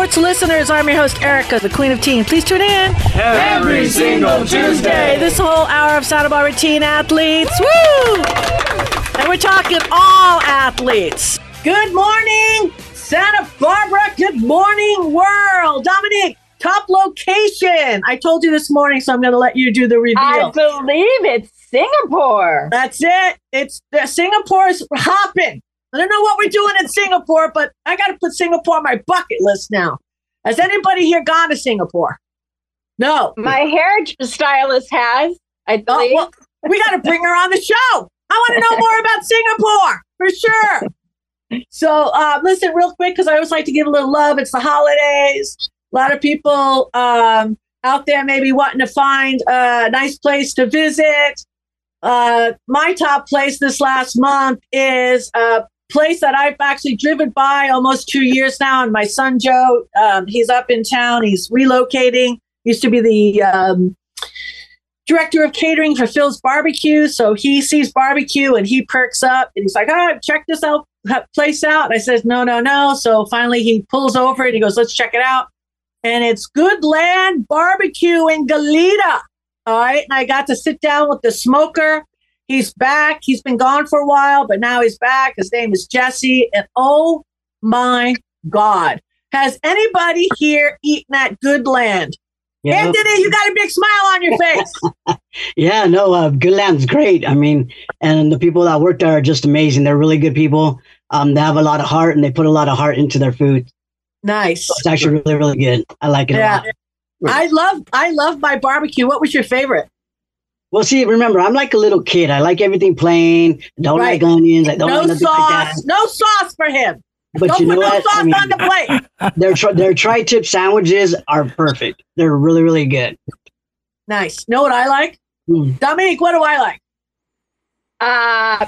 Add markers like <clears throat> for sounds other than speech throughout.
sports listeners. I'm your host, Erica, the Queen of Teen. Please tune in every single Tuesday. This whole hour of Santa Barbara teen athletes. Woo! And we're talking all athletes. Good morning, Santa Barbara. Good morning, world. Dominique, top location. I told you this morning, so I'm going to let you do the reveal. I believe it's Singapore. That's it. It's the Singapore's hopping. I don't know what we're doing in Singapore, but I got to put Singapore on my bucket list now. Has anybody here gone to Singapore? No. My hair stylist has, I oh, believe. Oh, well, we got to bring her on the show. I want to know more about Singapore for sure. So, uh, listen, real quick, because I always like to give a little love. It's the holidays. A lot of people um, out there maybe wanting to find a nice place to visit. Uh, my top place this last month is a place that I've actually driven by almost two years now. And my son Joe, um, he's up in town. He's relocating. Used to be the um, director of catering for Phil's Barbecue. So he sees barbecue and he perks up and he's like, "Oh, check this out place out." And I says, "No, no, no." So finally he pulls over and he goes, "Let's check it out." And it's Good Land Barbecue in Goleta. All right. And I got to sit down with the smoker. He's back. He's been gone for a while, but now he's back. His name is Jesse. And oh my God, has anybody here eaten at Good Land? Yep. Anthony, you got a big smile on your face. <laughs> yeah, no, uh, Good Land's great. I mean, and the people that work there are just amazing. They're really good people. Um, they have a lot of heart and they put a lot of heart into their food. Nice. So it's actually really, really good. I like it yeah. I love I love my barbecue. What was your favorite? Well, see, remember, I'm like a little kid. I like everything plain. Don't right. like onions. I don't no like sauce. Like no sauce for him. But don't you know put what? No sauce I mean, on the plate. <laughs> their tri- their tri-tip sandwiches are perfect. They're really really good. Nice. Know what I like? Mm. Dominique, what do I like? Uh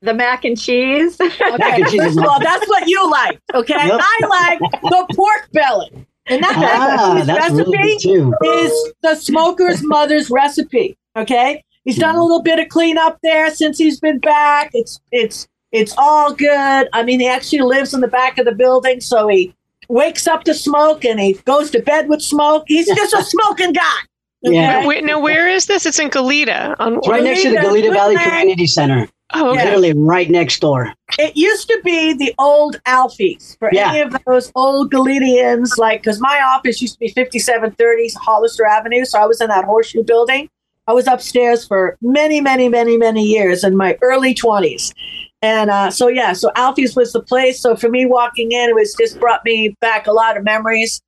the mac and cheese. Okay, mac and cheese first of all, that's what you like. Okay, yep. I like the pork belly. And that ah, mac and cheese recipe really is the smoker's mother's recipe. Okay, he's done a mm. little bit of cleanup there since he's been back. It's it's it's all good. I mean, he actually lives in the back of the building, so he wakes up to smoke and he goes to bed with smoke. He's <laughs> just a smoking guy. Okay? Yeah. Wait, now, where is this? It's in Goleta. On it's right next to the Goleta Valley Community Center. Oh, okay. literally right next door. It used to be the old Alfie's for yeah. any of those old Goletians, like because my office used to be 5730 Hollister Avenue, so I was in that horseshoe building. I was upstairs for many, many, many, many years in my early 20s. And uh, so, yeah, so Alfie's was the place. So for me walking in, it was just brought me back a lot of memories.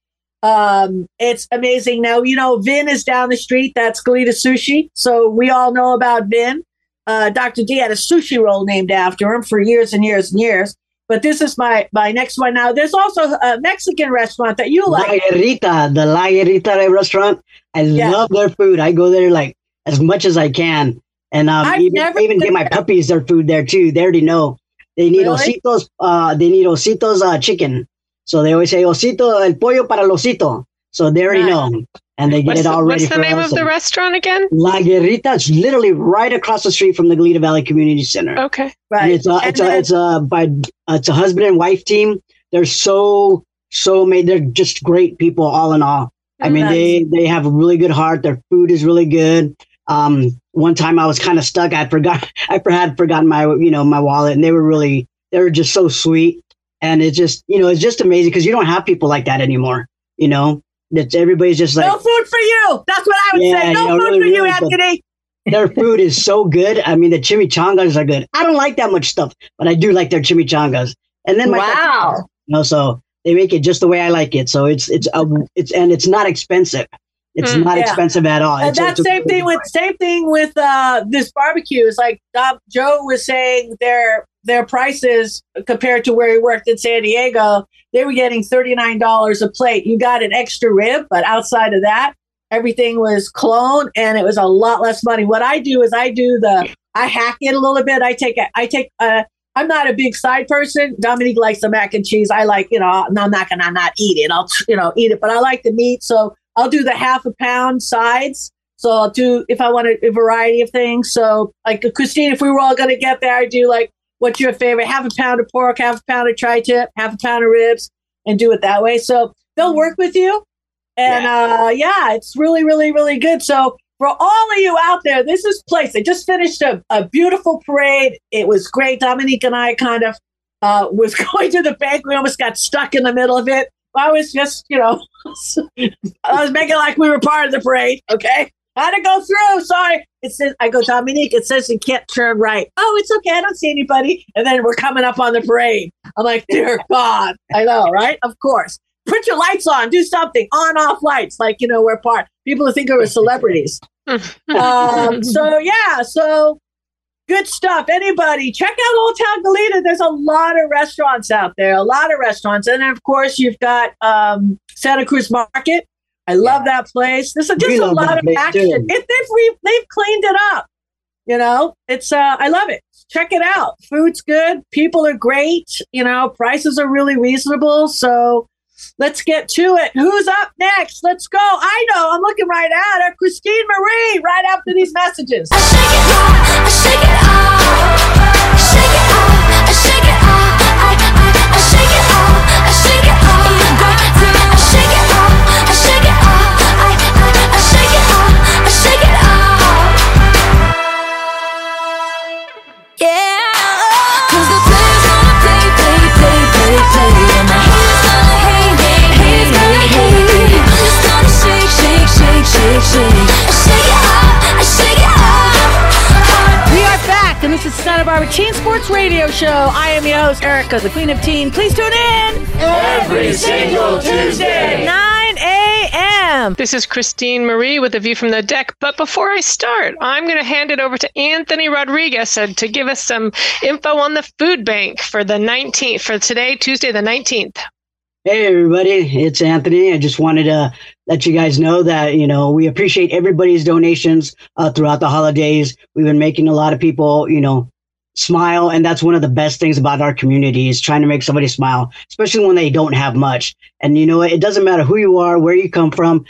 Um, it's amazing. Now, you know, Vin is down the street. That's Goleta Sushi. So we all know about Vin. Uh, Dr. D had a sushi roll named after him for years and years and years. But this is my my next one now. There's also a Mexican restaurant that you like. La Guerrita, the La Guerrita restaurant. I yeah. love their food. I go there like as much as I can. And um, even, even get my puppies their food there too. They already know. They need really? ositos. Uh, they need ositos uh, chicken. So they always say osito el pollo para el osito. So they already know, and they get what's it all the, ready. What's the name of the restaurant again? La Guerrita. It's literally right across the street from the Goleta Valley Community Center. Okay, right. And it's a, it's a, it's a by uh, it's a husband and wife team. They're so so made. They're just great people, all in all. I mean, nice. they they have a really good heart. Their food is really good. Um, one time I was kind of stuck. I forgot, <laughs> I had forgotten my, you know, my wallet and they were really, they were just so sweet. And it's just, you know, it's just amazing because you don't have people like that anymore. You know, it's everybody's just like, no food for you. That's what I would yeah, say. No you know, food really, for you, really, Anthony. Their food is so good. I mean, the chimichangas are good. I don't like that much stuff, but I do like their chimichangas. And then my wow, you know, so they make it just the way I like it. So it's it's a, it's and it's not expensive. It's mm, not yeah. expensive at all. And that same thing with same thing with uh, this barbecue. Is like Joe was saying, their their prices compared to where he worked in San Diego, they were getting thirty nine dollars a plate. You got an extra rib, but outside of that, everything was clone, and it was a lot less money. What I do is I do the I hack it a little bit. I take a, I take a, I'm not a big side person. Dominique likes the mac and cheese. I like, you know, I'm not gonna not eat it. I'll, you know, eat it, but I like the meat. So I'll do the half a pound sides. So I'll do if I want a, a variety of things. So like Christine, if we were all gonna get there, I'd do like what's your favorite? Half a pound of pork, half a pound of tri-tip, half a pound of ribs, and do it that way. So they'll work with you. And yeah. uh yeah, it's really, really, really good. So for all of you out there, this is place. They just finished a, a beautiful parade. It was great. Dominique and I kind of uh, <laughs> was going to the bank. We almost got stuck in the middle of it. I was just, you know, <laughs> I was making like we were part of the parade. Okay. I had to go through. Sorry. It says, I go, Dominique, it says you can't turn right. Oh, it's okay. I don't see anybody. And then we're coming up on the parade. I'm like, dear God. I know, right? Of course. Put your lights on, do something, on off lights. Like, you know, we're part. People think we're celebrities. <laughs> um, so, yeah. So, good stuff. Anybody, check out Old Town Goleta. There's a lot of restaurants out there, a lot of restaurants. And of course, you've got um, Santa Cruz Market I love yeah. that place. There's a, just a lot of action. If they've re- they've cleaned it up, you know, it's uh, I love it. Check it out. Food's good. People are great. You know, prices are really reasonable. So let's get to it. Who's up next? Let's go. I know. I'm looking right at her. Christine Marie. Right after these messages. And this is Santa Barbara Teen Sports Radio Show. I am your host, Erica, the Queen of Teen. Please tune in every single Tuesday, 9 a.m. This is Christine Marie with a view from the deck. But before I start, I'm going to hand it over to Anthony Rodriguez to give us some info on the food bank for the 19th, for today, Tuesday, the 19th. Hey, everybody, it's Anthony. I just wanted to let you guys know that, you know, we appreciate everybody's donations uh, throughout the holidays. We've been making a lot of people, you know, smile. And that's one of the best things about our community is trying to make somebody smile, especially when they don't have much. And, you know, what? it doesn't matter who you are, where you come from.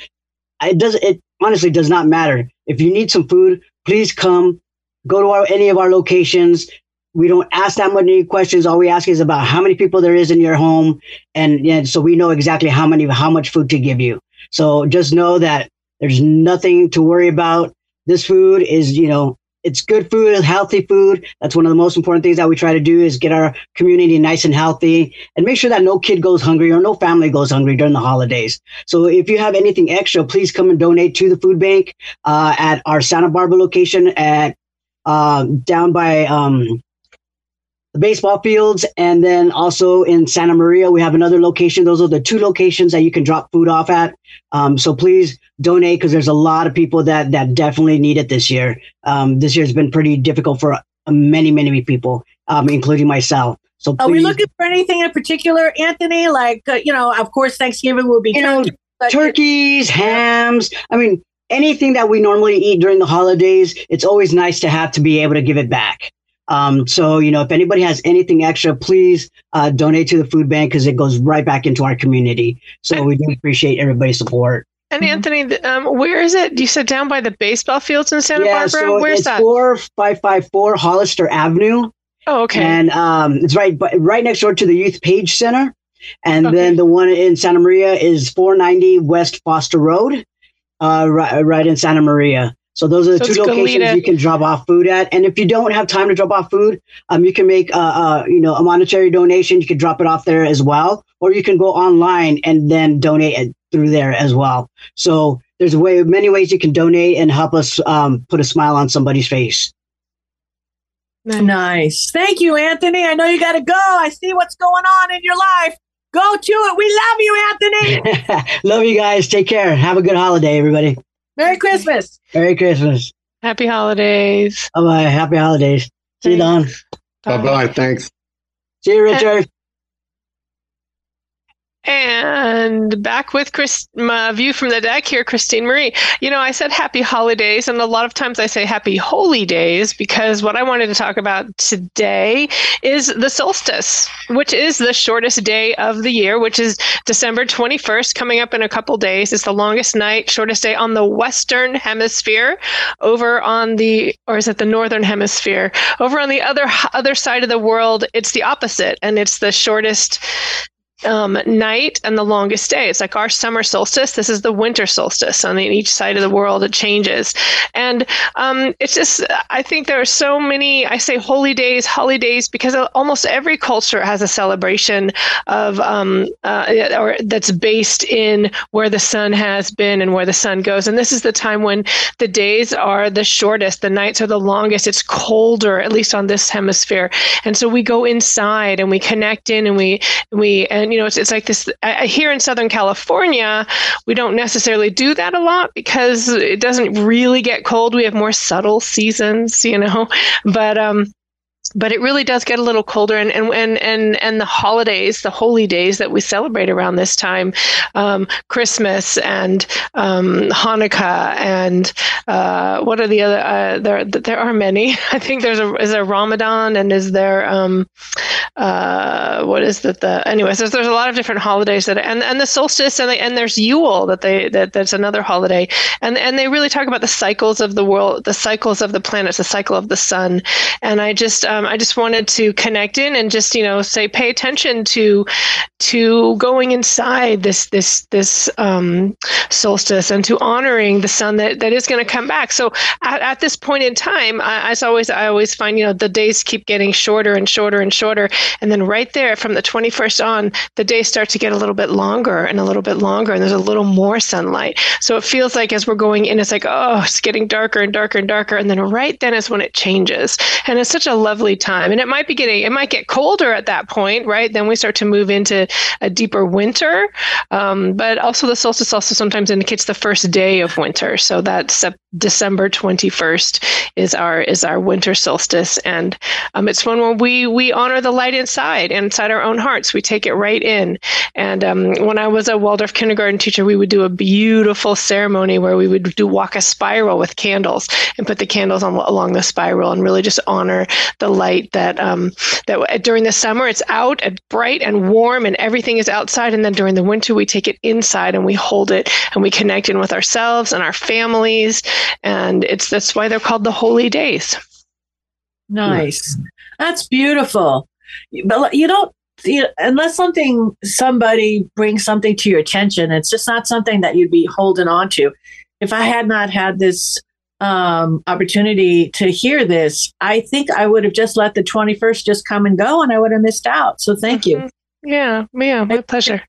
It does, it honestly does not matter. If you need some food, please come go to our, any of our locations we don't ask that many questions. All we ask is about how many people there is in your home, and, and so we know exactly how many, how much food to give you. So just know that there's nothing to worry about. This food is, you know, it's good food, healthy food. That's one of the most important things that we try to do is get our community nice and healthy and make sure that no kid goes hungry or no family goes hungry during the holidays. So if you have anything extra, please come and donate to the food bank uh, at our Santa Barbara location at uh, down by um, the baseball fields, and then also in Santa Maria, we have another location. Those are the two locations that you can drop food off at. Um, so please donate because there's a lot of people that that definitely need it this year. Um, this year's been pretty difficult for many, many people, um, including myself. So please, are we looking for anything in particular, Anthony? Like uh, you know, of course, Thanksgiving will be you know turkeys, hams. I mean, anything that we normally eat during the holidays. It's always nice to have to be able to give it back. Um, so, you know, if anybody has anything extra, please uh, donate to the food bank because it goes right back into our community. So we do appreciate everybody's support. And. Anthony, um, where is it? You said down by the baseball fields in Santa yeah, Barbara. So Where's it's that? Four five five four Hollister Avenue. Oh, okay. And um, it's right, right next door to the Youth Page Center. And okay. then the one in Santa Maria is 490 West Foster Road, uh, right, right in Santa Maria. So those are the so two locations Goleta. you can drop off food at. And if you don't have time to drop off food, um, you can make a, a, you know a monetary donation. You can drop it off there as well, or you can go online and then donate it through there as well. So there's a way, many ways you can donate and help us um, put a smile on somebody's face. Nice. Thank you, Anthony. I know you got to go. I see what's going on in your life. Go to it. We love you, Anthony. <laughs> love you guys. Take care. Have a good holiday, everybody. Merry Christmas. Merry Christmas. Happy holidays. Bye bye. Happy holidays. See you, Don. Bye bye. Thanks. See you, Richard. And back with Chris, my view from the deck here, Christine Marie. You know, I said happy holidays, and a lot of times I say happy holy days because what I wanted to talk about today is the solstice, which is the shortest day of the year, which is December 21st, coming up in a couple days. It's the longest night, shortest day on the Western Hemisphere. Over on the, or is it the Northern Hemisphere? Over on the other other side of the world, it's the opposite, and it's the shortest um, night and the longest day. It's like our summer solstice. This is the winter solstice. On each side of the world, it changes, and um, it's just. I think there are so many. I say holy days, holidays, because almost every culture has a celebration of um, uh, or that's based in where the sun has been and where the sun goes. And this is the time when the days are the shortest, the nights are the longest. It's colder, at least on this hemisphere, and so we go inside and we connect in and we we and you know, it's, it's like this. Here in Southern California, we don't necessarily do that a lot because it doesn't really get cold. We have more subtle seasons, you know, <laughs> but um, but it really does get a little colder. And and and and, and the holidays the holy days that we celebrate around this time um, christmas and um, hanukkah and uh, what are the other uh, there there are many. <laughs> I think there's a is there ramadan and is there um, uh, what is that the anyways there's, there's a lot of different holidays that and and the solstice and, and there's yule that they that that's another holiday. And and they really talk about the cycles of the world the cycles of the planets the cycle of the sun. And i just um, I just wanted to connect in and just you know say pay attention to to going inside this this this um, solstice and to honoring the sun that, that is going to come back. So at, at this point in time, I, as always, I always find you know the days keep getting shorter and shorter and shorter, and then right there from the 21st on, the days start to get a little bit longer and a little bit longer, and there's a little more sunlight. So it feels like as we're going in, it's like oh, it's getting darker and darker and darker, and then right then is when it changes, and it's such a lovely time. And it might be getting, it might get colder at that point, right? Then we start to move into a deeper winter. Um, but also, the solstice also sometimes indicates the first day of winter. So that's December 21st is our is our winter solstice, and um, it's one where we we honor the light inside, inside our own hearts. We take it right in. And um, when I was a Waldorf kindergarten teacher, we would do a beautiful ceremony where we would do walk a spiral with candles and put the candles on, along the spiral and really just honor the light that um, that during the summer it's out and bright and warm and everything is outside, and then during the winter we take it inside and we hold it and we connect in with ourselves and our families, and it's that's why they're called the holy days. Nice, that's beautiful. But you don't you, unless something somebody brings something to your attention, it's just not something that you'd be holding on to. If I had not had this um, opportunity to hear this, I think I would have just let the 21st just come and go and I would have missed out. So thank mm-hmm. you. Yeah, yeah, my pleasure.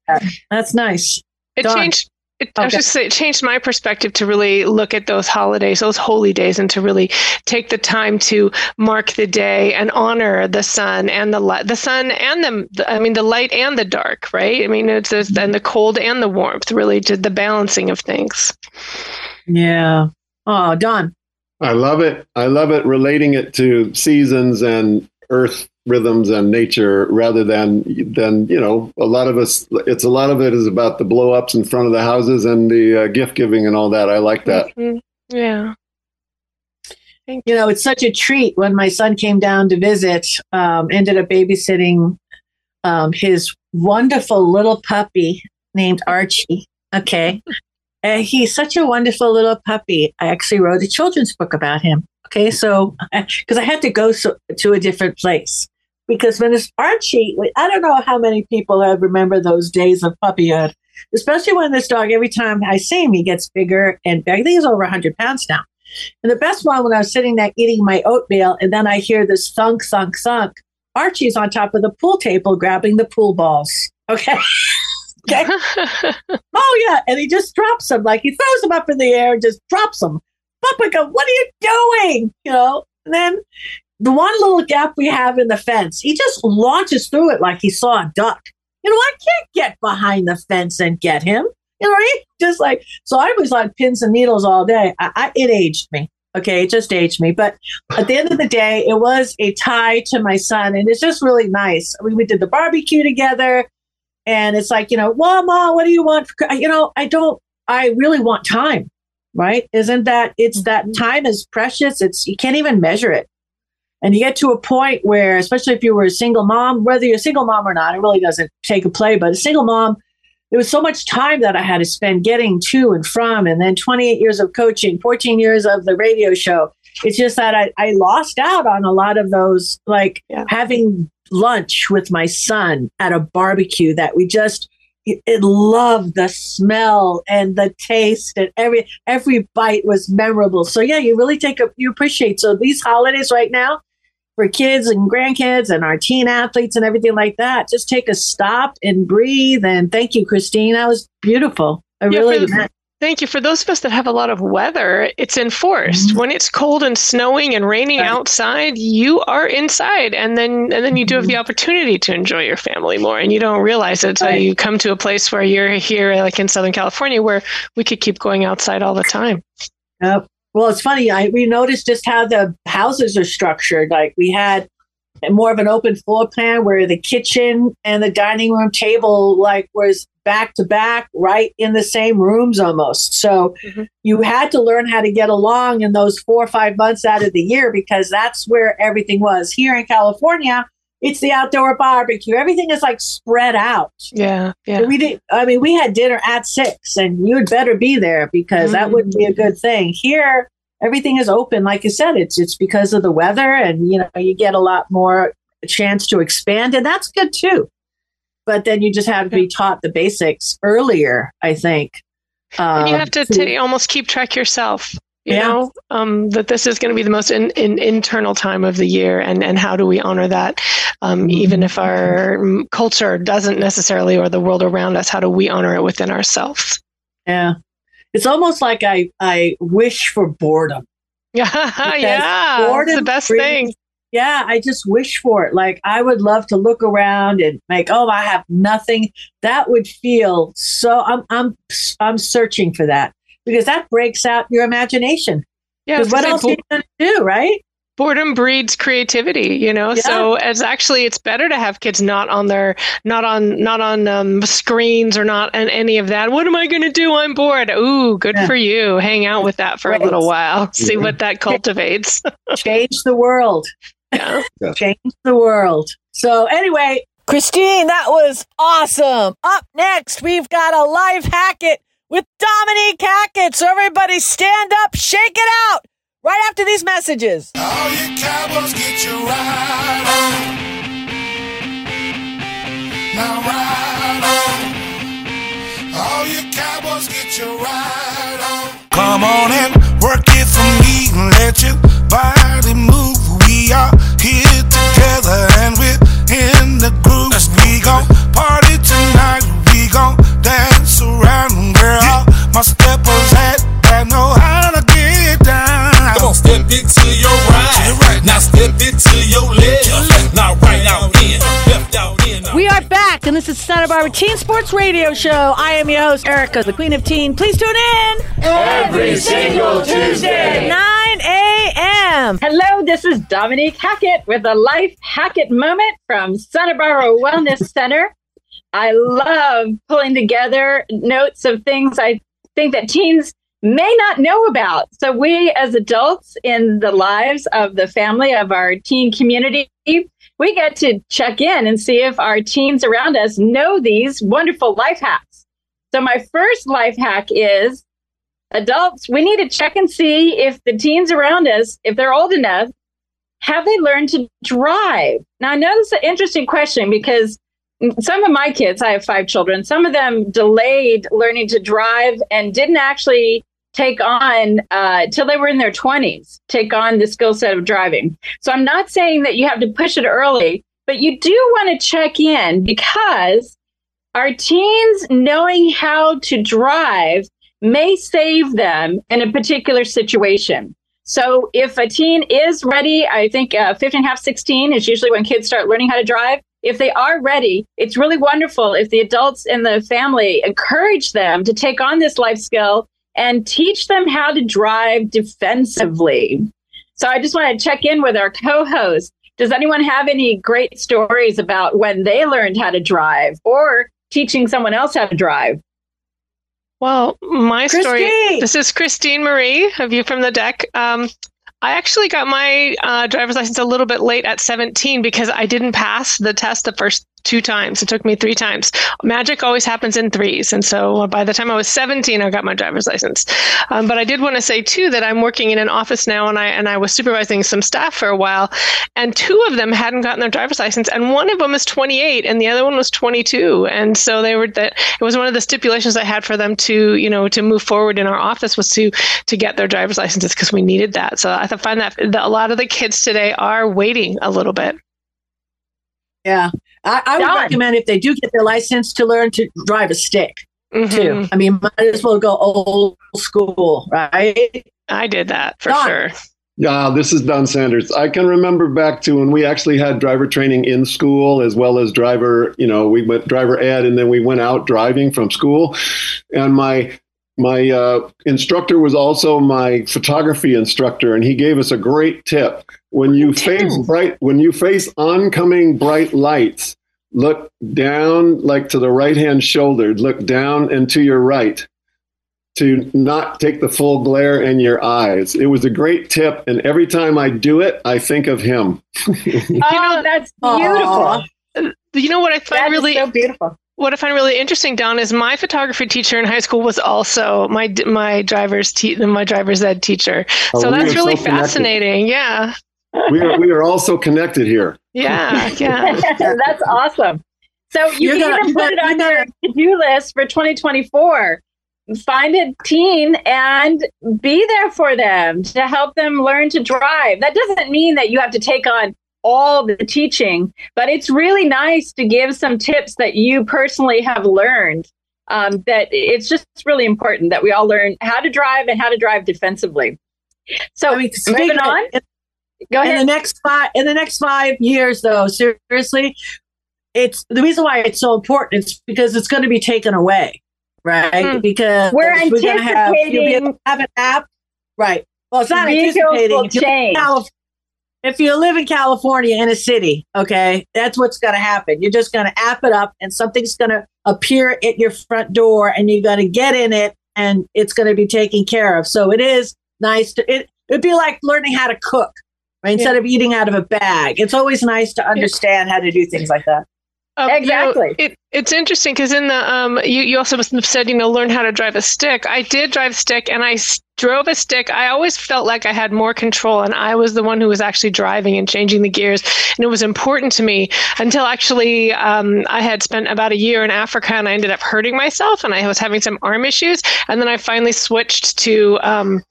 That's nice. It Don. changed. It, okay. I was just say, it changed my perspective to really look at those holidays, those holy days, and to really take the time to mark the day and honor the sun and the light, the sun and the, I mean, the light and the dark, right? I mean, it's, it's and the cold and the warmth, really, to the balancing of things. Yeah, Oh, Don. I love it. I love it relating it to seasons and earth rhythms and nature rather than than you know a lot of us it's a lot of it is about the blow ups in front of the houses and the uh, gift giving and all that i like that mm-hmm. yeah you. you know it's such a treat when my son came down to visit um, ended up babysitting um, his wonderful little puppy named archie okay and he's such a wonderful little puppy. I actually wrote a children's book about him. Okay, so <laughs> because I had to go so, to a different place because when it's Archie, I don't know how many people have remember those days of puppyhood, especially when this dog, every time I see him, he gets bigger and bigger. I think he's over 100 pounds now. And the best one when I was sitting there eating my oatmeal, and then I hear this thunk, thunk, thunk. Archie's on top of the pool table grabbing the pool balls. Okay. <laughs> Okay. <laughs> oh yeah, and he just drops them like he throws them up in the air and just drops them. Papa go, what are you doing? You know. And then the one little gap we have in the fence, he just launches through it like he saw a duck. You know, I can't get behind the fence and get him. You know, he just like so. I was like pins and needles all day. I, I, it aged me. Okay, it just aged me. But at the end of the day, it was a tie to my son, and it's just really nice. We, we did the barbecue together. And it's like, you know, well, mom, what do you want? You know, I don't, I really want time, right? Isn't that, it's that mm-hmm. time is precious. It's, you can't even measure it. And you get to a point where, especially if you were a single mom, whether you're a single mom or not, it really doesn't take a play, but a single mom, there was so much time that I had to spend getting to and from, and then 28 years of coaching, 14 years of the radio show. It's just that I, I lost out on a lot of those, like yeah. having lunch with my son at a barbecue that we just it, it loved the smell and the taste and every every bite was memorable. So yeah, you really take a you appreciate. So these holidays right now for kids and grandkids and our teen athletes and everything like that, just take a stop and breathe. And thank you, Christine. That was beautiful. I yeah, really Thank you. For those of us that have a lot of weather, it's enforced. Mm-hmm. When it's cold and snowing and raining right. outside, you are inside, and then and then you do have the mm-hmm. opportunity to enjoy your family more, and you don't realize it until right. you come to a place where you're here, like in Southern California, where we could keep going outside all the time. Yep. Well, it's funny. I we noticed just how the houses are structured. Like we had more of an open floor plan where the kitchen and the dining room table like was back to back right in the same rooms almost so mm-hmm. you had to learn how to get along in those four or five months out of the year because that's where everything was here in california it's the outdoor barbecue everything is like spread out yeah yeah we did i mean we had dinner at six and you'd better be there because mm-hmm. that wouldn't be a good thing here everything is open. Like you said, it's it's because of the weather, and you know you get a lot more chance to expand, and that's good too. But then you just have to be taught the basics earlier. I think. Um, you have to, to almost keep track yourself. You yeah. know um, that this is going to be the most in, in, internal time of the year, and and how do we honor that, um, mm-hmm. even if our culture doesn't necessarily, or the world around us, how do we honor it within ourselves? Yeah, it's almost like I I wish for boredom. <laughs> Yeah, yeah, boredom the best brings, thing. Yeah, I just wish for it. Like I would love to look around and make, oh, I have nothing. That would feel so. I'm I'm I'm searching for that because that breaks out your imagination. Yeah, what else are you going to do, right? boredom breeds creativity you know? Yeah. so as actually it's better to have kids not on their not on not on um, screens or not on any of that. What am i going to do? I'm bored. Ooh good yeah. for you. Hang out with that for a little while. <laughs> See what that cultivates. <laughs> Change the world. Yeah. change the world. So anyway christine that was awesome. Up next we've got a live hack it with dominique hackett so everybody stand up shake it out right after these messages. All you cowboys get your ride on. Now ride on. All you cowboys get your ride on. Come on and work it for me and let your My steppers at that know how to get down. Come on, step it to your right. right. Now step it to your left. Now right out in, left out in. We are back, and this is Santa Barbara Teen Sports Radio Show. I am your host, Erica, the Queen of Teen. Please tune in every single Tuesday, 9 a.m. Hello, this is Dominique Hackett with a Life Hackett moment from Santa Barbara Wellness Center. I love pulling together notes of things I think that teens may not know about. So, we as adults in the lives of the family of our teen community, we get to check in and see if our teens around us know these wonderful life hacks. So, my first life hack is adults, we need to check and see if the teens around us, if they're old enough, have they learned to drive? Now, I know this is an interesting question because some of my kids, I have five children, some of them delayed learning to drive and didn't actually take on uh, till they were in their 20s take on the skill set of driving. So i'm not saying that you have to push it early but you do want to check in because our teens knowing how to drive may save them in a particular situation. So if a teen is ready i think uh, 15 and a half 16 is usually when kids start learning how to drive if they are ready it's really wonderful if the adults in the family encourage them to take on this life skill and teach them how to drive defensively. So I just want to check in with our co host. Does anyone have any great stories about when they learned how to drive or teaching someone else how to drive? Well, my Christine. story. This is Christine Marie, a You from the deck. Um, I actually got my uh, driver's license a little bit late at 17 because I didn't pass the test the first two times. It took me three times. Magic always happens in threes. And so by the time I was 17, I got my driver's license. Um, but I did want to say too that I'm working in an office now and I and I was supervising some staff for a while and two of them hadn't gotten their driver's license and one of them was 28 and the other one was 22. And so they were that it was one of the stipulations I had for them to, you know, to move forward in our office was to to get their driver's licenses because we needed that. So I find that, that a lot of the kids today are waiting a little bit. Yeah. I, I would recommend if they do get their license to learn to drive a stick mm-hmm. too. I mean, might as well go old school, right? I did that for Don. sure. Yeah, this is Don Sanders. I can remember back to when we actually had driver training in school as well as driver, you know, we went driver ed and then we went out driving from school. And my my uh, instructor was also my photography instructor and he gave us a great tip. When you face bright when you face oncoming bright lights look down like to the right hand shoulder. Look down and to your right to not take the full glare in your eyes. It was a great tip and every time i do it i think of him. <laughs> Oh that's beautiful. You know what i find that really so beautiful what I find really interesting, Don, is my photography teacher in high school was also my my driver's te- my driver's ed teacher. Oh, so that's really so fascinating. Yeah. We are we are also connected here. Yeah, yeah. <laughs> that's awesome. So you You're can gonna, even put it on your to-do list for 2024. Find a teen and be there for them to help them learn to drive. That doesn't mean that you have to take on all the teaching, but it's really nice to give some tips that you personally have learned. Um, that it's just really important that we all learn how to drive and how to drive defensively. So I mean, moving on. Go ahead. In the next five in the next five years, though, seriously, it's the reason why it's so important. It's because it's going to be taken away, right? Mm. Because we're anticipating we're have, have an app, right? Well, it's not anticipating. Change if you live in California in a city, okay, that's what's going to happen. You're just going to app it up and something's going to appear at your front door and you're going to get in it and it's going to be taken care of. So it is nice to, it, it'd be like learning how to cook right? instead yeah. of eating out of a bag. It's always nice to understand how to do things like that. Um, exactly. You know, it, it's interesting because in the um, you you also said you know learn how to drive a stick. I did drive stick, and I drove a stick. I always felt like I had more control, and I was the one who was actually driving and changing the gears, and it was important to me until actually um, I had spent about a year in Africa, and I ended up hurting myself, and I was having some arm issues, and then I finally switched to um,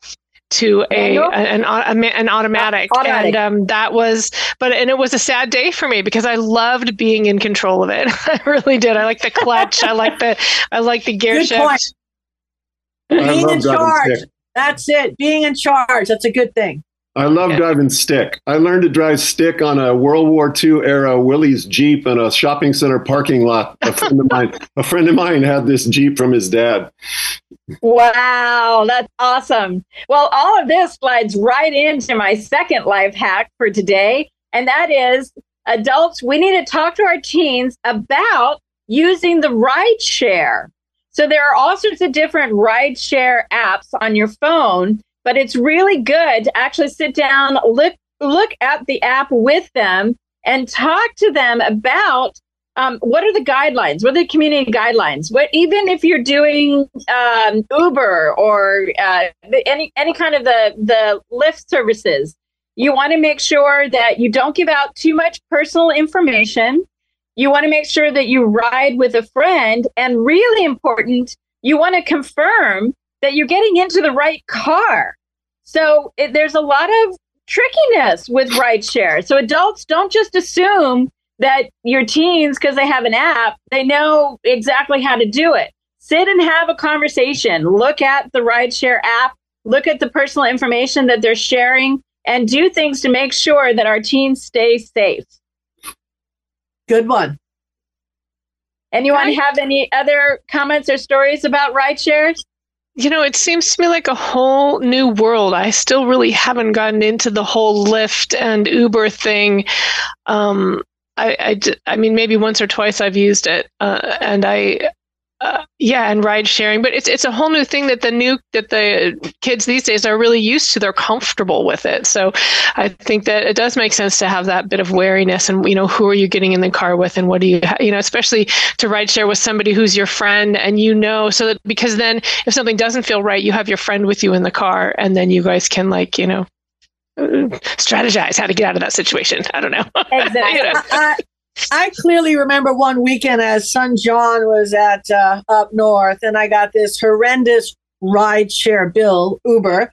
to a an, an, an automatic, automatic. and um, that was but and it was a sad day for me because I loved being in control of it. <laughs> I really did. I like the clutch. I like the I like the gear good shift. Point. Being in charge. That's it. Being in charge. That's a good thing. I love yeah. driving stick. I learned to drive stick on a World War II era Willys Jeep in a shopping center parking lot. A friend of mine, a friend of mine had this Jeep from his dad. Wow, that's awesome. Well, all of this slides right into my second life hack for today, and that is adults, we need to talk to our teens about using the ride share. So there are all sorts of different ride share apps on your phone but it's really good to actually sit down, look look at the app with them, and talk to them about um, what are the guidelines? What are the community guidelines? What even if you're doing um, Uber or uh, any any kind of the the Lyft services, you want to make sure that you don't give out too much personal information. You want to make sure that you ride with a friend, and really important, you want to confirm that you're getting into the right car. So it, there's a lot of trickiness with rideshare. So adults don't just assume that your teens, because they have an app, they know exactly how to do it. Sit and have a conversation. Look at the rideshare app. Look at the personal information that they're sharing and do things to make sure that our teens stay safe. Good one. Anyone have any other comments or stories about ride shares? You know, it seems to me like a whole new world. I still really haven't gotten into the whole Lyft and Uber thing. Um, I, I, I mean, maybe once or twice I've used it, uh, and I, Uh, yeah, and ride sharing, but it's it's a whole new thing that the new that the kids these days are really used to. They're comfortable with it, so I think that it does make sense to have that bit of wariness. And you know, who are you getting in the car with, and what do you you know, especially to ride share with somebody who's your friend, and you know, so that because then if something doesn't feel right, you have your friend with you in the car, and then you guys can like you know strategize how to get out of that situation. I don't know. <laughs> Exactly. You know. I, I clearly remember one weekend as son John was at uh, up north, and I got this horrendous ride share bill Uber,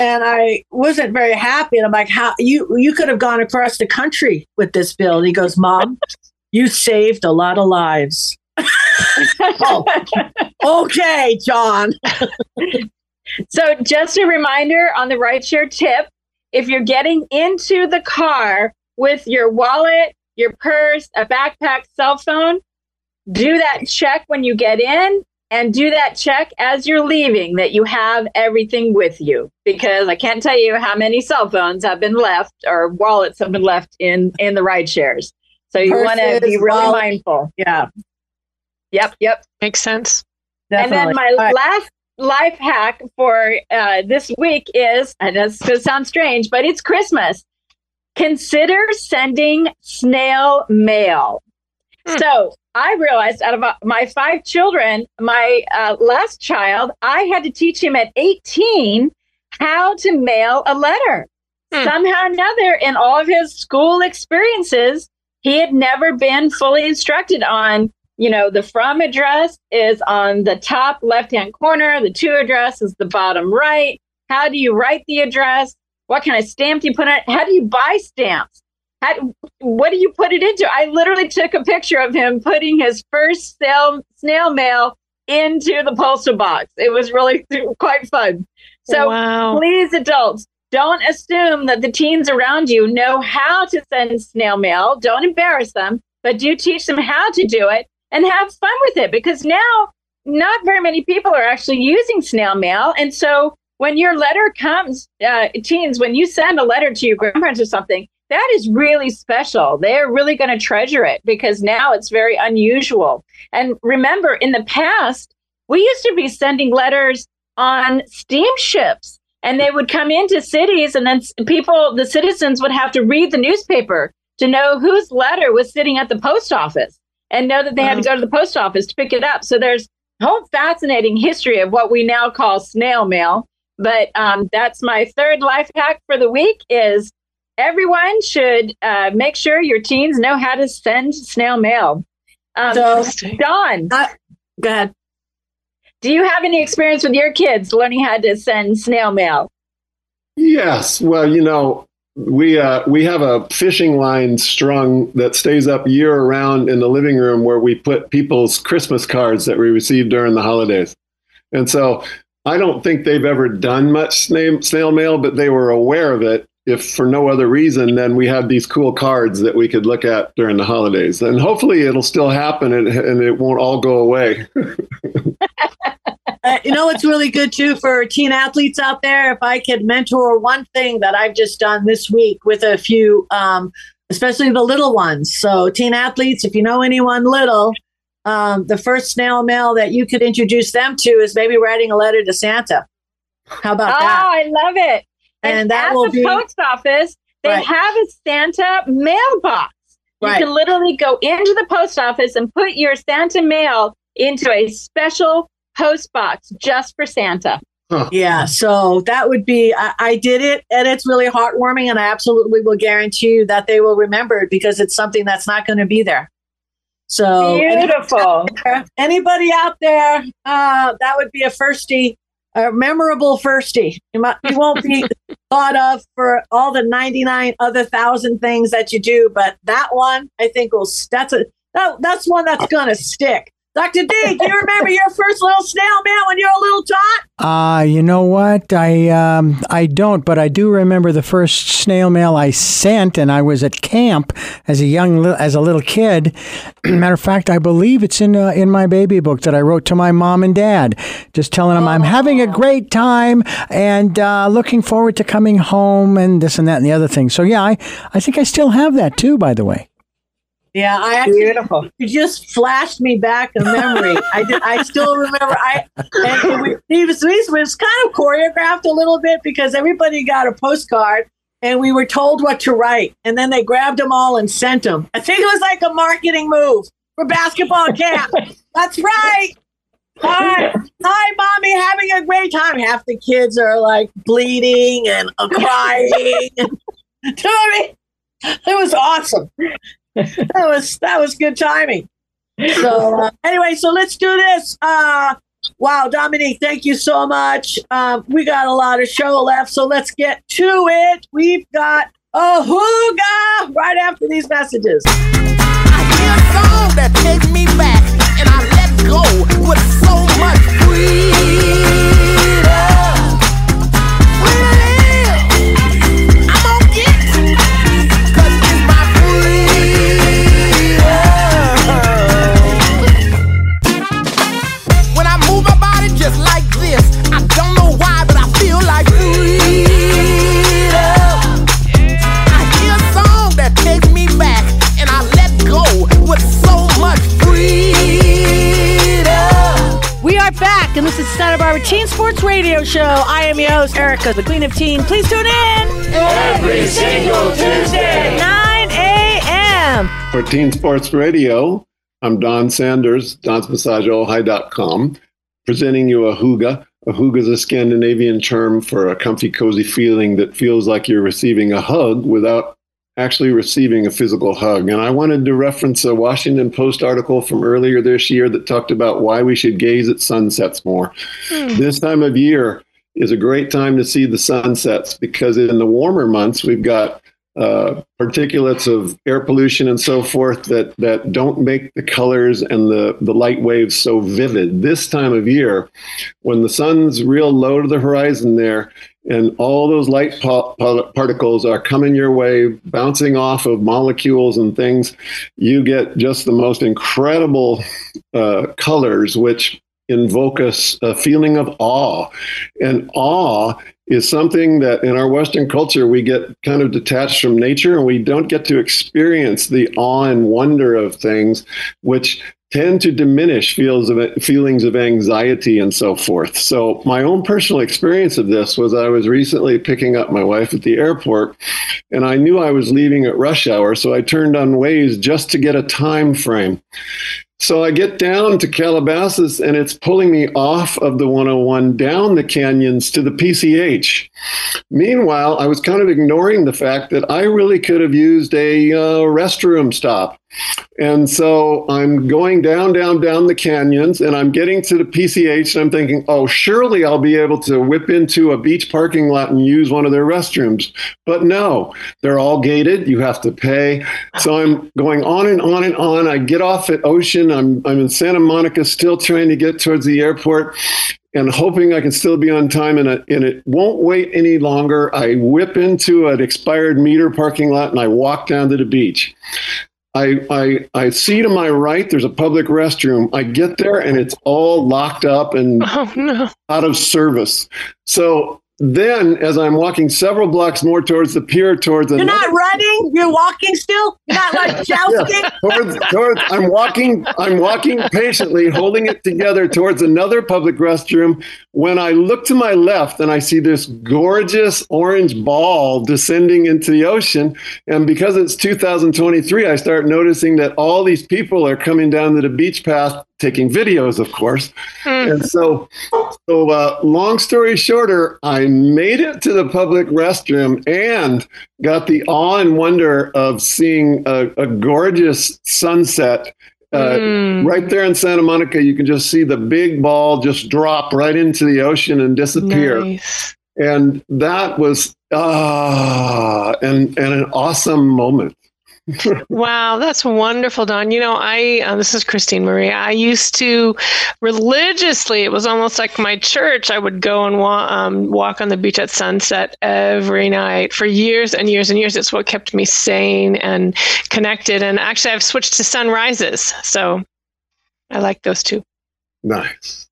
and I wasn't very happy. And I'm like, "How you you could have gone across the country with this bill?" And he goes, "Mom, you saved a lot of lives." <laughs> oh, okay, John. <laughs> So, just a reminder on the ride share tip if you're getting into the car with your wallet, your purse, a backpack, cell phone, do that check when you get in and do that check as you're leaving that you have everything with you because I can't tell you how many cell phones have been left or wallets have been left in in the ride shares. So you want to be really wallet. mindful. Yeah, Yep, yep. Makes sense. definitely. And then my All right. last life hack for uh, this week is, and this going to sound strange, but it's Christmas. Consider sending snail mail. Hmm. So I realized out of uh, my five children, my uh, last child, I had to teach him at 18 how to mail a letter. Hmm. Somehow or another, in all of his school experiences, he had never been fully instructed on you know, the from address is on the top left hand corner, the to address is the bottom right. How do you write the address? What kind of stamp do you put on it? How do you buy stamps? How, what do you put it into? I literally took a picture of him putting his first snail, snail mail into the postal box. It was really <laughs> quite fun. So wow. please, adults, don't assume that the teens around you know how to send snail mail. Don't embarrass them, but do teach them how to do it and have fun with it because now not very many people are actually using snail mail. And so when your letter comes, uh, teens, when you send a letter to your grandparents or something, that is really special. They're really going to treasure it because now it's very unusual. And remember, in the past, we used to be sending letters on steamships and they would come into cities and then people the citizens would have to read the newspaper to know whose letter was sitting at the post office and know that they had to go to the post office to pick it up so there's a whole fascinating history of what we now call snail mail but um, that's my third life hack for the week is everyone should uh, make sure your teens know how to send snail mail um, So- Interesting. Don, Go ahead. do you have any experience with your kids learning how to send snail mail Yes. Well, you know, we uh, we have a fishing line strung that stays up year round in the living room where we put people's Christmas cards that we received during the holidays. And so I don't think they've ever done much snail, snail mail, but they were aware of it. If for no other reason, then we had these cool cards that we could look at during the holidays. And hopefully it'll still happen and, and it won't all go away. <laughs> Uh, you know what's really good too for teen athletes out there? If I could mentor one thing that I've just done this week with a few, um, especially the little ones. So, teen athletes, if you know anyone little, um, the first snail mail that you could introduce them to is maybe writing a letter to Santa. How about Oh, that? Oh, I love it. And, And that at will the be- post office, they Right. have a Santa mailbox. You Right. can literally go into the post office and put your Santa mail into a special post box just for Santa. Yeah, so that would be, I, I did it and it's really heartwarming. And I absolutely will guarantee you that they will remember it because it's something that's not going to be there. So, Beautiful. anybody out there, uh, that would be a firstie, a memorable firstie. You, might, you won't be <laughs> thought of for all the 99 other thousand things that you do, but that one, I think will, s- that's a, that, that's one that's going to stick. Dr. D, do you remember your first little snail mail when you were a little tot? Uh, you know what? I um, I don't, but I do remember the first snail mail I sent, and I was at camp as a young as a little kid. <clears throat> Matter of fact, I believe it's in uh, in my baby book that I wrote to my mom and dad, just telling them I'm having a great time and uh, looking forward to coming home and this and that and the other thing. So yeah, I I think I still have that too. By the way. Yeah, I actually Beautiful. you just flashed me back a memory. I did, I still remember. I and it, was it was kind of choreographed a little bit because everybody got a postcard and we were told what to write, and then they grabbed them all and sent them. I think it was like a marketing move for basketball camp. That's right. Hi, hi, mommy, having a great time. Half the kids are like bleeding and uh, crying. <laughs> Do you know I mean? It was awesome. That was that was good timing. So uh, anyway, so let's do this. Uh, wow, Dominique, thank you so much. Um, we got a lot of show left, so let's get to it. We've got a hygge right after these messages. I hear a song that takes me back, and I let go with so much freedom. Santa Barbara Teen Sports Radio Show. I am your host, Erica, the Queen of Teen. Please tune in Every single Tuesday. 9 a.m. For Teen Sports Radio, I'm Don Sanders, donsmassageallhigh.com, presenting you a hygge. A hygge is a Scandinavian term for a comfy, cozy feeling that feels like you're receiving a hug without actually receiving a physical hug. And I wanted to reference a Washington Post article from earlier this year that talked about why we should gaze at sunsets more. Hmm. This time of year is a great time to see the sunsets because in the warmer months, we've got uh, particulates of air pollution and so forth that that don't make the colors and the the light waves so vivid. This time of year, when the sun's real low to the horizon there, and all those light pa- particles are coming your way, bouncing off of molecules and things, you get just the most incredible uh, colors, which invoke a, a feeling of awe. And awe is something that in our Western culture we get kind of detached from nature and we don't get to experience the awe and wonder of things, which tend to diminish feels of feelings of anxiety and so forth. So my own personal experience of this was I was recently picking up my wife at the airport and I knew I was leaving at rush hour, so I turned on Waze just to get a time frame. So I get down to Calabasas and it's pulling me off of the 101 down the canyons to the PCH. Meanwhile, I was kind of ignoring the fact that I really could have used a uh, restroom stop. And so I'm going down, down, down the canyons, and I'm getting to the PCH, and I'm thinking, oh, surely I'll be able to whip into a beach parking lot and use one of their restrooms. But no, they're all gated. You have to pay. So I'm going on and on and on. I get off at Ocean. I'm, I'm in Santa Monica, still trying to get towards the airport and hoping I can still be on time and it, and it won't wait any longer. I whip into an expired meter parking lot and I walk down to the beach. I, I I see to my right there's a public restroom. I get there and it's all locked up and Oh no. out of service. So then, as I'm walking several blocks more towards the pier, towards the You're another not running. You're walking still. You're not like <laughs> jousting. towards, towards, I'm walking. I'm walking patiently, holding it together towards another public restroom. When I look to my left and I see this gorgeous orange ball descending into the ocean, and because it's 2023, I start noticing that all these people are coming down to the beach path, taking videos, of course. And so, so uh, long story shorter, I made it to the public restroom and got the awe and wonder of seeing a, a gorgeous sunset. Uh, Mm. Right there in Santa Monica, you can just see the big ball just drop right into the ocean and disappear. Nice. And that was ah, and and an awesome moment. Wow, that's wonderful, Don. You know, I uh, this is Christine Marie. I used to religiously. It was almost like my church. I would go and wa- um, walk on the beach at sunset every night for years and years and years. It's what kept me sane and connected. And actually, I've switched to sunrises, so I like those too. Nice.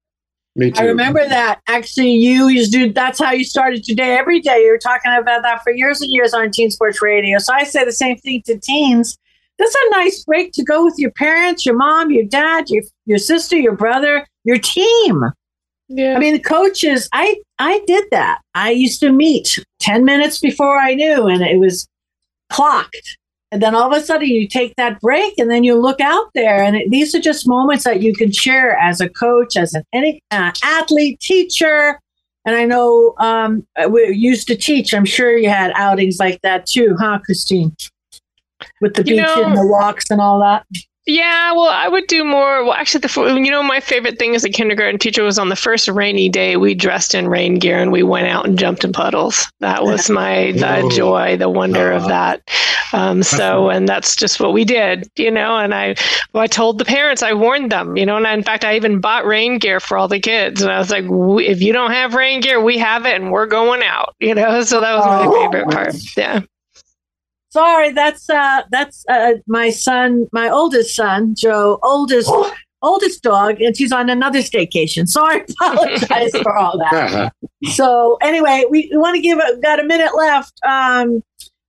Me too. I remember that. Actually, you used to. That's how you started today. Every day, you were talking about that for years and years on Teen Sports Radio. So I say the same thing to teens That's a nice break to go with your parents, your mom, your dad, your your sister, your brother, your team. Yeah. I mean, the coaches. I I did that. I used to meet ten minutes before I knew, and it was clocked. And then all of a sudden, you take that break, and then you look out there, and it, these are just moments that you can share as a coach, as an any uh, athlete, teacher. And I know um, we used to teach. I'm sure you had outings like that too, huh, Christine? With the You beach know- and the walks and all that. Yeah, well, I would do more. Well, actually, the you know my favorite thing as a kindergarten teacher was on the first rainy day. We dressed in rain gear and we went out and jumped in puddles. That was my the Whoa. joy, the wonder of Uh, that. Um, so, and that's just what we did, you know. And I, well, I told the parents, I warned them, you know. And I, in fact, I even bought rain gear for all the kids. And I was like, "We- if you don't have rain gear, we have it, and we're going out, you know. <laughs> So that was my favorite part. Yeah. Sorry, that's uh that's uh my son, my oldest son, Joe, oldest oldest dog, and she's on another staycation. So I <laughs> apologize for all that. So anyway, we, we want to give a, got a minute left. Um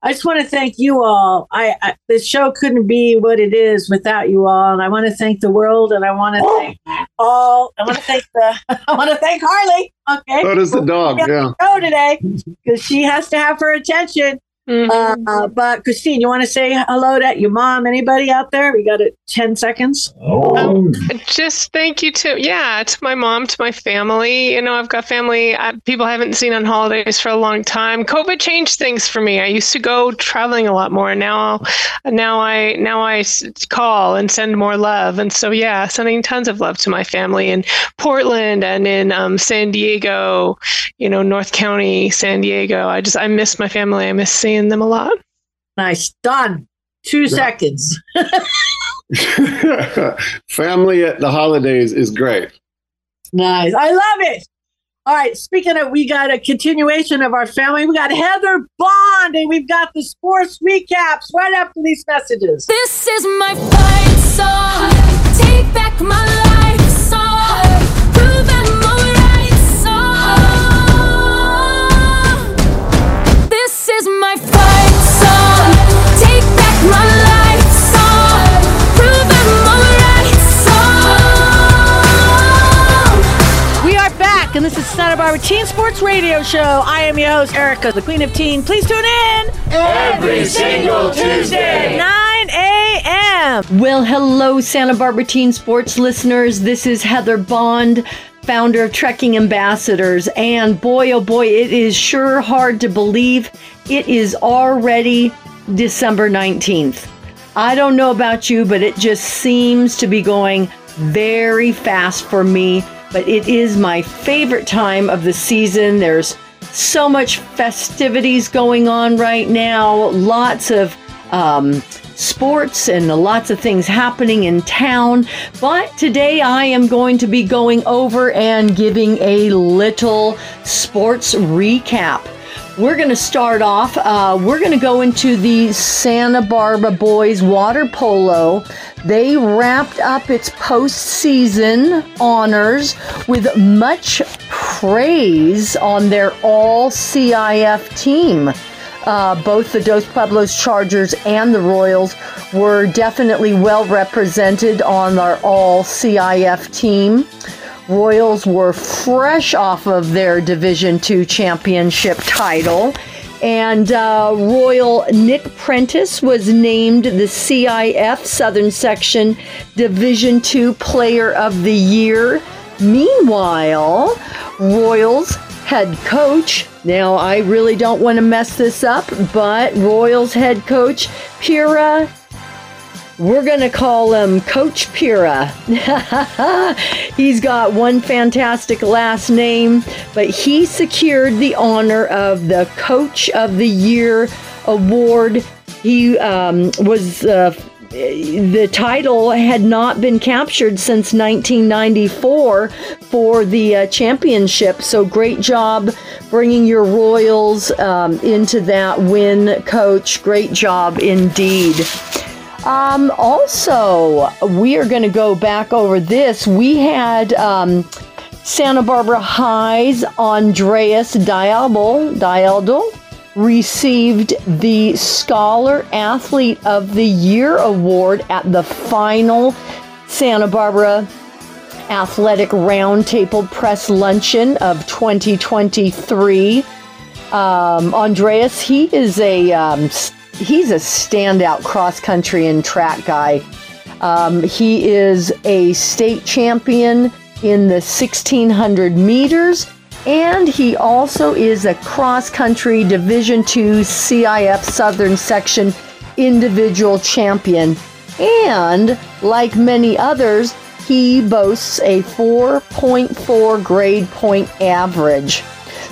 I just want to thank you all. I, I this show couldn't be what it is without you all, and I want to thank the world, and I want to thank all. I want to thank the. <laughs> I want to thank Harley. Okay, So does the dog. Yeah. show today because she has to have her attention. Mhm. Uh, but Christine, you want to say hello to your mom? Anybody out there? We got it. Ten seconds. Um, just thank you to yeah to my mom to my family you know i've got family uh, people I haven't seen on holidays for a long time covid changed things for me i used to go traveling a lot more now now i now i s- call and send more love and so yeah sending tons of love to my family in portland and in um, san diego you know north county san diego i just i miss my family i miss seeing them a lot Nice. Done. Two seconds. <laughs> <laughs> Family at the holidays is great. Nice. I love it. All right. Speaking of, we got a continuation of our family. We got Heather Bond, and we've got the sports recaps right after these messages. This is my fight song. Take back my life song. Is my fight song. Take back my life song. Prove I'm alright song. We are back, and this is Santa Barbara Teen Sports Radio Show. I am your host, Erica, the Queen of Teen. Please tune in. Every single Tuesday. 9 a.m. Well, hello, Santa Barbara Teen Sports listeners. This is Heather Bond, founder of Trekking Ambassadors. And boy, oh boy, it is sure hard to believe it is already December 19th. I don't know about you, but it just seems to be going very fast for me. But it is my favorite time of the season. There's so much festivities going on right now, lots of um, sports and lots of things happening in town. But today I am going to be going over and giving a little sports recap. We're going to start off. Uh, we're going to go into the Santa Barbara boys water polo. They wrapped up its postseason honors with much praise on their all CIF team. Uh, both the Dos Pueblos Chargers and the Royals were definitely well represented on our all CIF team. Royals were fresh off of their Division II championship title. And uh, Royal Nick Prentice was named the CIF Southern Section Division II Player of the Year. Meanwhile, Royals head coach, now I really don't want to mess this up, but Royals head coach Pira we're going to call him Coach Pira. <laughs> He's got one fantastic last name, but he secured the honor of the Coach of the Year award. He um, was. Uh, the title had not been captured since 1994 for the uh, championship. So great job bringing your Royals um, into that win, coach. Great job indeed. Um, also, we are going to go back over this. We had um, Santa Barbara High's Andreas Dialdo, Dialdo received the Scholar Athlete of the Year award at the final Santa Barbara Athletic Roundtable Press Luncheon of 2023. Um, Andreas, he is a um, he's a standout cross country and track guy. Um, he is a state champion in the 1600 meters, and he also is a cross country Division II CIF Southern Section individual champion. And like many others, he boasts a 4.4 grade point average.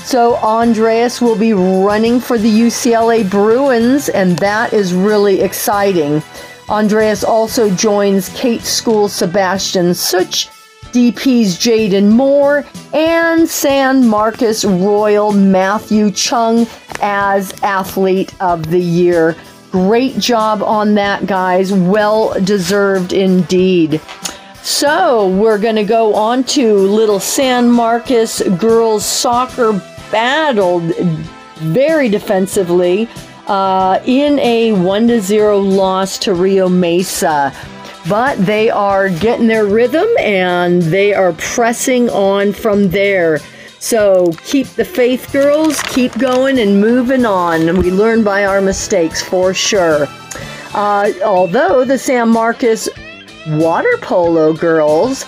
So Andreas will be running for the UCLA Bruins, and that is really exciting. Andreas also joins Cate School Sebastian Such, DP's Jaden Moore, and San Marcos Royal Matthew Chung as Athlete of the Year. Great job on that, guys. Well deserved indeed. So we're going to go on to Little San Marcos girls soccer battled very defensively uh, in a 1 to 0 loss to Rio Mesa. But they are getting their rhythm and they are pressing on from there. So keep the faith, girls. Keep going and moving on. We learn by our mistakes for sure. Uh, although the San Marcos water polo girls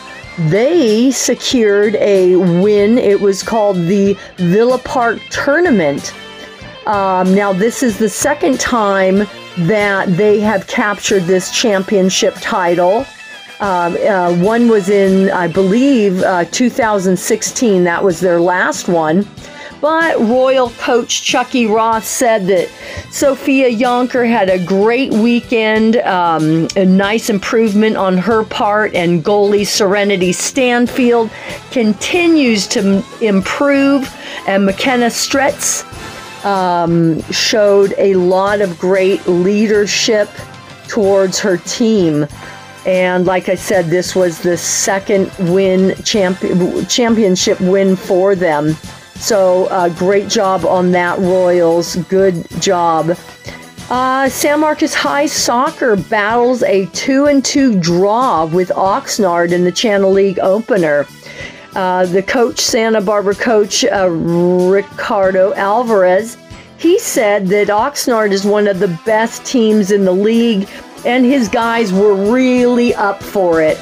they secured a win it was called the villa park tournament um, now this is the second time that they have captured this championship title. Um, uh, one was in i believe uh, 2016 that was their last one. But Royal coach Chucky Ross said that Sophia Yonker had a great weekend, um, a nice improvement on her part, and goalie Serenity Stanfield continues to m- improve. And McKenna Stretz um, showed a lot of great leadership towards her team. And like I said, this was the second win champ- championship win for them. So uh, great job on that, Royals. Good job. Uh, San Marcos High Soccer battles a two and two draw with Oxnard in the Channel League opener. Uh, the coach, Santa Barbara coach uh, Ricardo Alvarez, he said that Oxnard is one of the best teams in the league, and his guys were really up for it.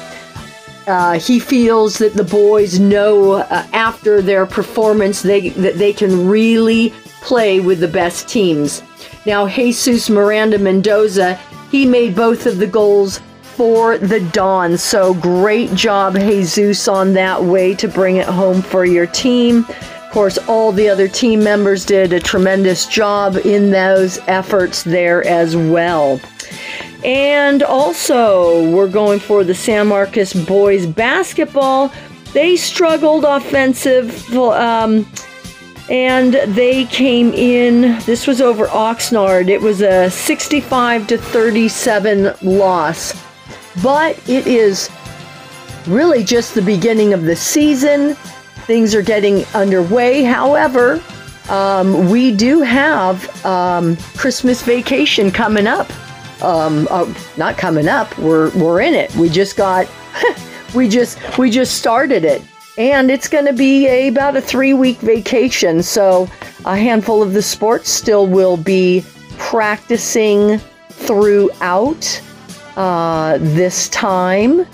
Uh, he feels that the boys know uh, after their performance they that they can really play with the best teams. Now Jesus Miranda Mendoza, he made both of the goals for the Dawn. So great job Jesus on that way to bring it home for your team. Of course, all the other team members did a tremendous job in those efforts there as well. And also, we're going for the San Marcos boys basketball. They struggled offensive, um, and they came in. This was over Oxnard. It was a 65 to 37 loss, but it is really just the beginning of the season. Things are getting underway. However, um, we do have um, Christmas vacation coming up um, uh, not coming up. We're we're in it. We just got, <laughs> we just we just started it, and it's going to be a, about a three week vacation. So a handful of the sports still will be practicing throughout uh, this time.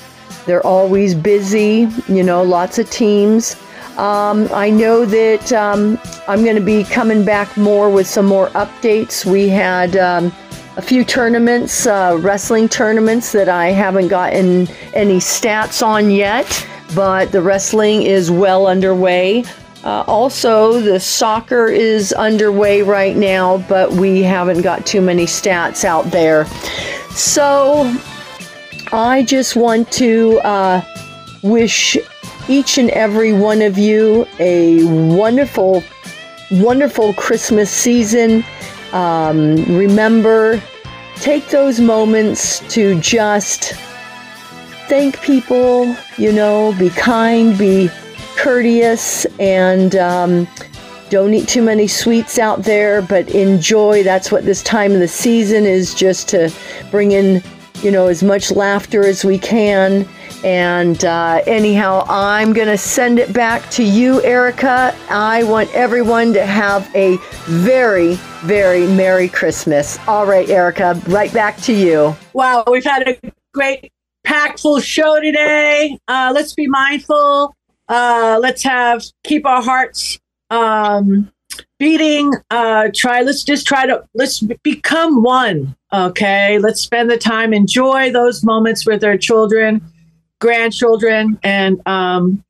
They're always busy. You know, lots of teams. Um, I know that um, I'm going to be coming back more with some more updates. We had um, a few tournaments, uh, wrestling tournaments that I haven't gotten any stats on yet, but the wrestling is well underway. Uh, also, the soccer is underway right now, but we haven't got too many stats out there. So, I just want to uh, wish each and every one of you a wonderful, wonderful Christmas season. Um, remember, take those moments to just thank people, you know, be kind, be courteous, and um, Don't eat too many sweets out there, but enjoy. That's what this time of the season is just to bring in, you know, as much laughter as we can. And uh, anyhow, I'm going to send it back to you, Erica. I want everyone to have a very, very Merry Christmas. All right, Erica, right back to you. Wow, we've had a great, packed full show today. Uh, let's be mindful. Uh, let's have keep our hearts um, beating. Uh, try. Let's just try to let's become one. Okay. Let's spend the time, enjoy those moments with our children, grandchildren, and um,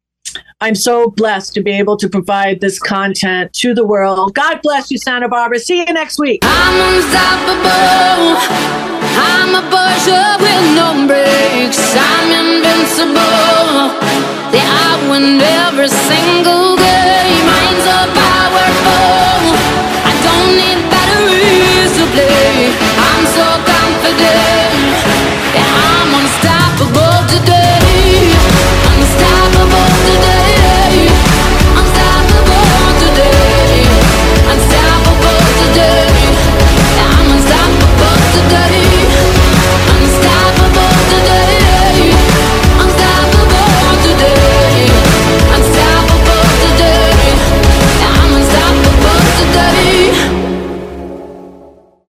I'm so blessed to be able to provide this content to the world. God bless you, Santa Barbara. See you next week. I'm unstoppable. I'm a with no. I'm invincible the outwind every single game. Your mind's are powerful. I don't need batteries to play. I'm so confident.